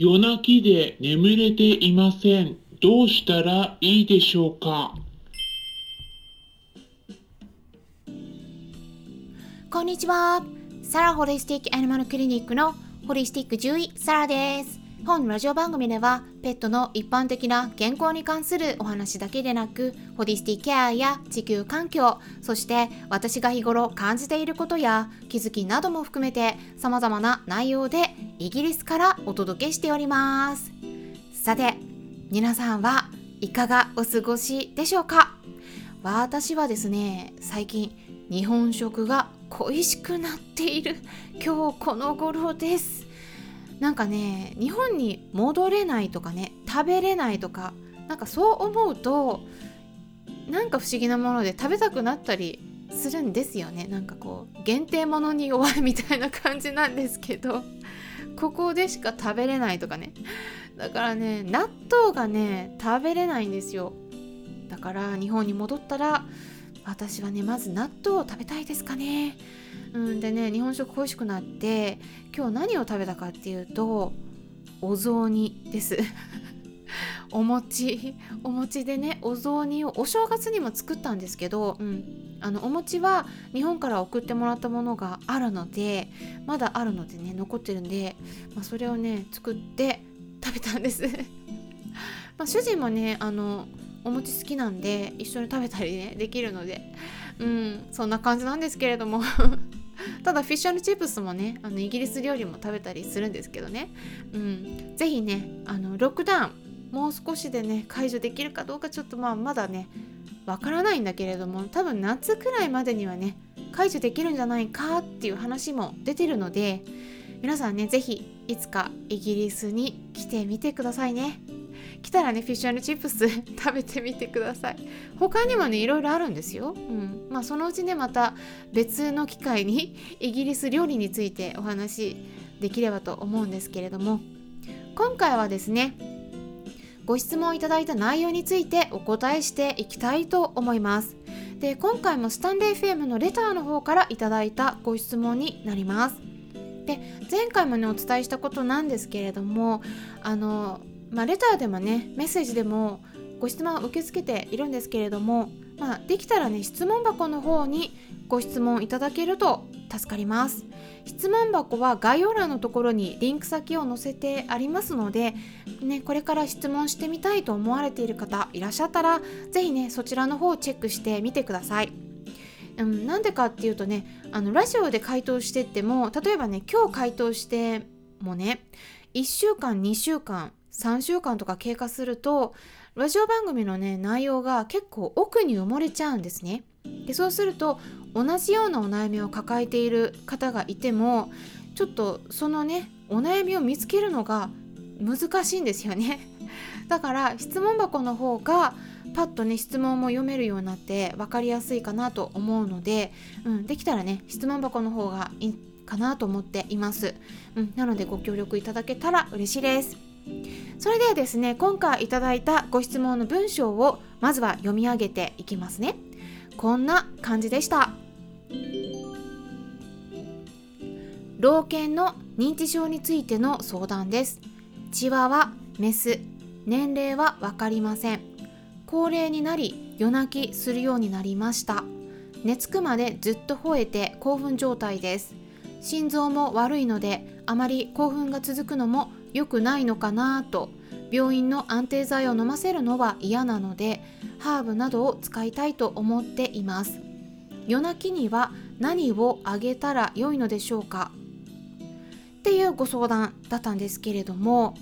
夜泣きで眠れていません。どうしたらいいでしょうか？こんにちは。サラホリスティックアニマルクリニックのホリスティック獣医サラです。本ラジオ番組ではペットの一般的な健康に関するお話だけでなくホリスティケアや地球環境そして私が日頃感じていることや気づきなども含めて様々な内容でイギリスからお届けしております。さて皆さんはいかがお過ごしでしょうか？私はですね最近日本食が恋しくなっている今日この頃です。なんかね日本に戻れないとかね食べれないとかなんかそう思うとなんか不思議なもので食べたくなったりするんですよね。なんかこう限定ものに弱いみたいな感じなんですけどここでしか食べれないとかね。だからね納豆がね食べれないんですよ。だから日本に戻ったら私はねまず納豆を食べたいですかね。うんでね日本食恋しくなって今日何を食べたかっていうとお雑煮です。お餅。お餅でねお雑煮をお正月にも作ったんですけど、うん、あのお餅は日本から送ってもらったものがあるのでまだあるのでね残ってるんで、まあ、それをね作って食べたんです。まあ主人もねあのお餅好きなんで一緒に食べたりねできるので。うんそんな感じなんですけれども ただフィッシュチップスもねあのイギリス料理も食べたりするんですけどね、うん、ぜひねあのロックダウンもう少しでね解除できるかどうかちょっとまあまだねわからないんだけれども多分夏くらいまでにはね解除できるんじゃないかっていう話も出てるので皆さんね是非いつかイギリスに来てみてくださいね。来たらねフィッシュチップス 食べてみてください。他にもねいろいろあるんですよ、うん。まあ、そのうちねまた別の機会に イギリス料理についてお話できればと思うんですけれども。今回はですねご質問いただいた内容についてお答えしていきたいと思います。で今回もスタンレー FM のレターの方からいただいたご質問になります。で前回もねお伝えしたことなんですけれどもあのまあ、レターでもねメッセージでもご質問を受け付けているんですけれども、まあ、できたらね質問箱の方にご質問いただけると助かります。質問箱は概要欄のところにリンク先を載せてありますので、ね、これから質問してみたいと思われている方いらっしゃったら是非ねそちらの方をチェックしてみてください。うん、なんでかっていうとねあのラジオで回答してっても例えばね今日回答してもね1週間2週間3週間とか経過するとラジオ番組のね内容が結構奥に埋もれちゃうんですね。でそうすると同じようなお悩みを抱えている方がいてもちょっとそのねお悩みを見つけるのが難しいんですよね。だから質問箱の方がパッとね質問も読めるようになって分かりやすいかなと思うので、うん、できたらね質問箱の方がいいかなと思っています、うん、なのでご協力いただけたら嬉しいですそれではですね今回いただいたご質問の文章をまずは読み上げていきますね。こんな感じでした。老犬の認知症についての相談です。チワワメス年齢は分かりません。高齢になり夜泣きするようになりました。寝つくまでずっと吠えて興奮状態です。心臓も悪いのであまり興奮が続くのも良くないのかなと。病院の安定剤を飲ませるのは嫌なのでハーブなどを使いたいと思っています。夜泣きには何をあげたら良いのでしょうか。っていうご相談だったんですけれども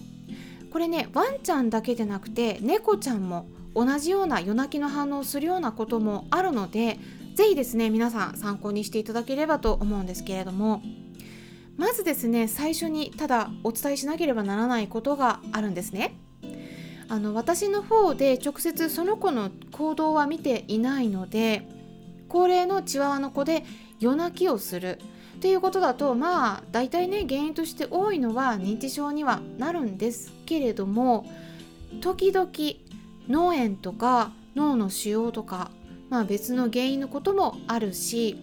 これねワンちゃんだけでなくて猫ちゃんも同じような夜泣きの反応をするようなこともあるので是非ですね皆さん参考にしていただければと思うんですけれども。まずですね最初にただお伝えしなければならないことがあるんですね。あの私の方で直接その子の行動は見ていないので高齢のチワワの子で夜泣きをするっていうことだとまあ大体ね原因として多いのは認知症にはなるんですけれども時々脳炎とか脳の腫瘍とか、まあ、別の原因のこともあるし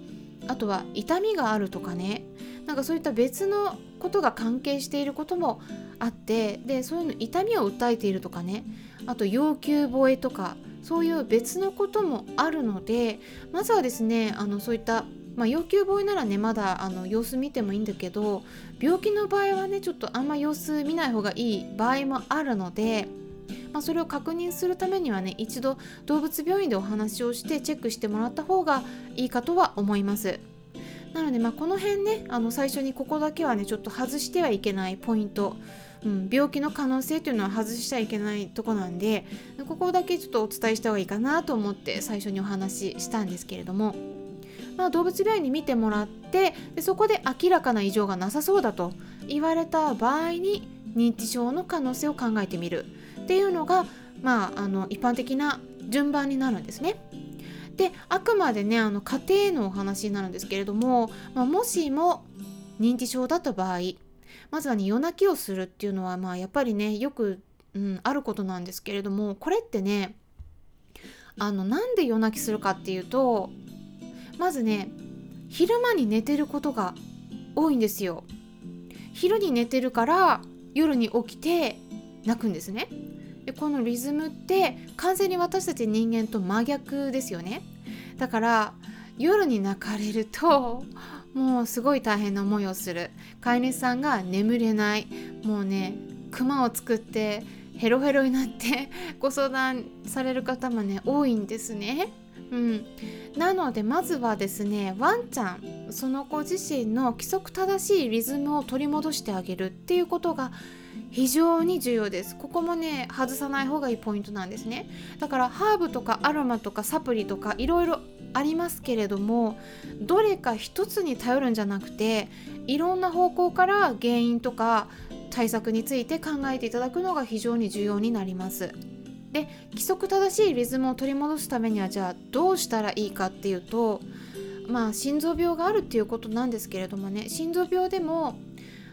あとは痛みがあるとかね。なんかそういった別のことが関係していることもあってでそういうの痛みを訴えているとかね。あと要求吠えとかそういう別のこともあるのでまずはですねあのそういったまあ、要求吠えならねまだあの様子見てもいいんだけど病気の場合はねちょっとあんま様子見ない方がいい場合もあるので、まあ、それを確認するためにはね一度動物病院でお話をしてチェックしてもらった方がいいかとは思います。なので、まあ、この辺ねあの最初にここだけはねちょっと外してはいけないポイントうん、病気の可能性というのは外しちゃいけないとこなんでここだけちょっとお伝えした方がいいかなと思って最初にお話ししたんですけれども、まあ、動物病院に見てもらってでそこで明らかな異常がなさそうだと言われた場合に認知症の可能性を考えてみるっていうのが、まあ、あの一般的な順番になるんですね。であくまでねあの家庭のお話になるんですけれども、まあ、もしも認知症だった場合まずはね夜泣きをするっていうのはまあやっぱりねよく、うん、あることなんですけれどもこれってねあのなんで夜泣きするかっていうとまずね昼間に寝てることが多いんですよ。昼に寝てるから夜に起きて泣くんですね。でこのリズムって完全に私たち人間と真逆ですよね。だから夜に泣かれるともうすごい大変な思いをする飼い主さんが眠れないもうねクマを作ってヘロヘロになってご相談される方もね多いんですね。うん、なのでまずはですねワンちゃんその子自身の規則正しいリズムを取り戻してあげるっていうことが非常に重要です。ここもね外さない方がいいポイントなんですね。だからハーブとかアロマとかサプリとかいろいろありますけれどもどれか一つに頼るんじゃなくていろんな方向から原因とか対策について考えていただくのが非常に重要になります。で規則正しいリズムを取り戻すためにはじゃあどうしたらいいかっていうとまあ心臓病があるっていうことなんですけれどもね心臓病でも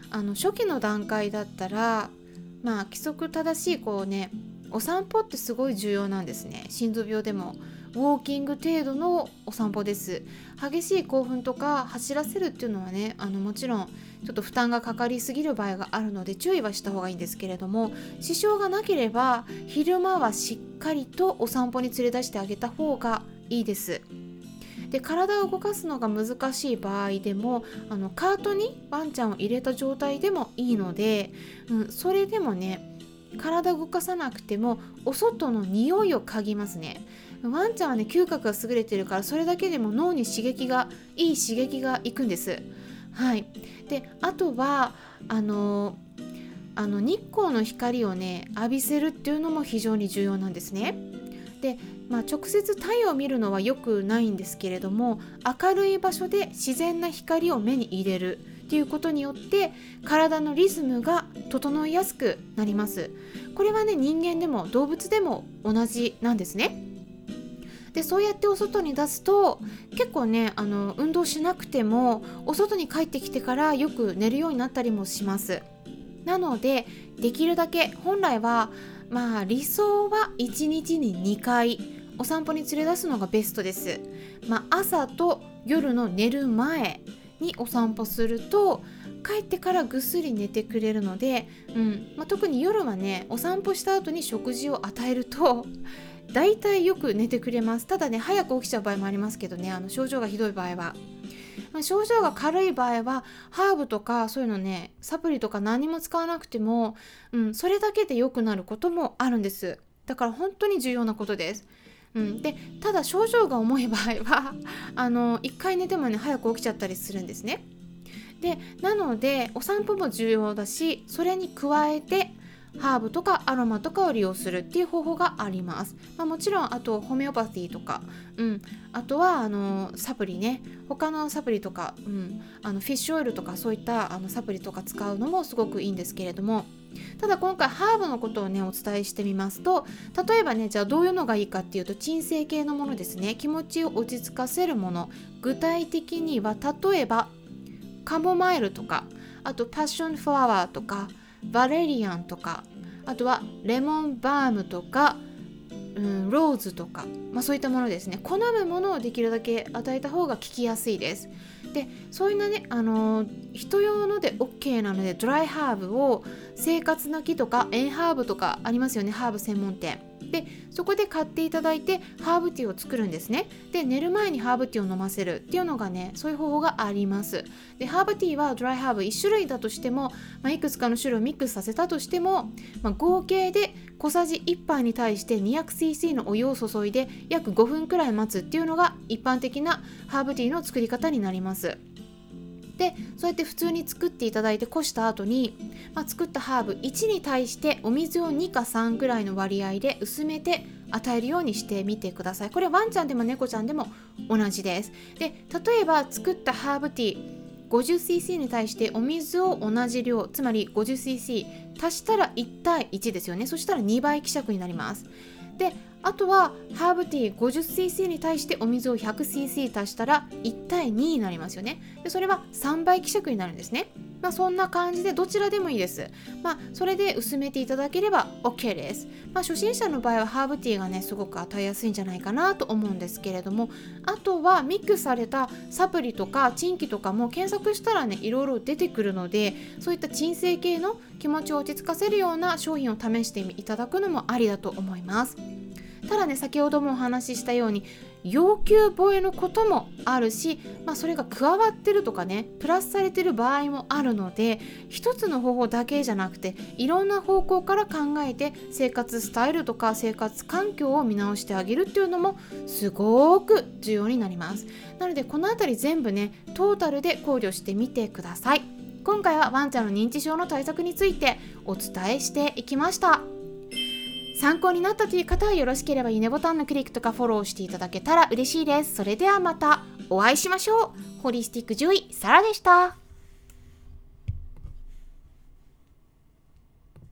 あの初期の段階だったらまあ規則正しいこうねお散歩ってすごい重要なんですね。心臓病でもウォーキング程度のお散歩です。激しい興奮とか走らせるっていうのはねあのもちろんちょっと負担がかかりすぎる場合があるので注意はした方がいいんですけれども支障がなければ昼間はしっかりとお散歩に連れ出してあげた方がいいです。で体を動かすのが難しい場合でもあのカートにワンちゃんを入れた状態でもいいので、うん、それでもね体動かさなくてもお外の匂いを嗅ぎますね。ワンちゃんはね嗅覚が優れてるからそれだけでも脳に刺激がいい刺激がいくんです。はい。であとはあのあの日光の光をね浴びせるっていうのも非常に重要なんですね。でまあ、直接太陽を見るのは良くないんですけれども明るい場所で自然な光を目に入れるっていうことによって体のリズムが整いやすくなります。これはね人間でも動物でも同じなんですね。でそうやってお外に出すと結構ねあの運動しなくてもお外に帰ってきてからよく寝るようになったりもします。なのでできるだけ本来はまあ理想は1日に2回お散歩に連れ出すのがベストです、まあ、朝と夜の寝る前にお散歩すると帰ってからぐっすり寝てくれるので、うん。まあ、特に夜はねお散歩した後に食事を与えると大体よく寝てくれます。ただね早く起きちゃう場合もありますけどね。あの症状がひどい場合は、症状が軽い場合はハーブとかそういうのねサプリとか何も使わなくても、うん、それだけで良くなることもあるんです。だから本当に重要なことです。うん、でただ症状が重い場合は あの1回寝てもね早く起きちゃったりするんですね。でなのでお散歩も重要だしそれに加えてハーブとかアロマとかを利用するっていう方法があります。まあ、もちろんあとホメオパティとか、うん、あとはあのサプリね。他のサプリとか、うん、あのフィッシュオイルとかそういったあのサプリとか使うのもすごくいいんですけれども。ただ今回ハーブのことをねお伝えしてみますと例えばねじゃあどういうのがいいかっていうと鎮静系のものですね。気持ちを落ち着かせるもの。具体的には例えばカモマイルとかあとパッションフラワーとかバレリアンとかあとはレモンバームとか、うん、ローズとか、まあ、そういったものですね。好むものをできるだけ与えた方が効きやすいです。でそういうのね、あの人用ので OK なのでドライハーブを生活の木とかエンハーブとかありますよね。ハーブ専門店。でそこで買っていただいてハーブティーを作るんですね。で寝る前にハーブティーを飲ませる。っていうのがねそういう方法があります。でハーブティーはドライハーブ1種類だとしても、まあ、いくつかの種類をミックスさせたとしても、まあ、合計で小さじ1杯に対して 200cc のお湯を注いで約5分くらい待つっていうのが一般的なハーブティーの作り方になります。でそうやって普通に作っていただいてこした後に、まあ、作ったハーブ1に対してお水を2か3ぐらいの割合で薄めて与えるようにしてみてください。これワンちゃんでも猫ちゃんでも同じです。で例えば作ったハーブティー 50cc に対してお水を同じ量つまり 50cc 足したら1対1ですよね。そしたら2倍希釈になります。であとはハーブティー 50cc に対してお水を 100cc 足したら1対2になりますよね。でそれは3倍希釈になるんですね。まあ、そんな感じでどちらでもいいです。まあ、それで薄めていただければ OK です。まあ、初心者の場合はハーブティーがね、すごく与えやすいんじゃないかなと思うんですけれども、あとはミックスされたサプリとかチンキとかも検索したらね、いろいろ出てくるので、そういった鎮静系の気持ちを落ち着かせるような商品を試していただくのもありだと思います。ただね先ほどもお話ししたように要求超えのこともあるし、まあ、それが加わってるとかねプラスされてる場合もあるので一つの方法だけじゃなくていろんな方向から考えて生活スタイルとか生活環境を見直してあげるっていうのもすごく重要になります。なのでこの辺り全部ねトータルで考慮してみてください。今回はワンちゃんの認知症の対策についてお伝えしていきました。参考になったという方はよろしければいいねボタンのクリックとかフォローしていただけたら嬉しいです。それではまたお会いしましょう。ホリスティック獣医、サラでした。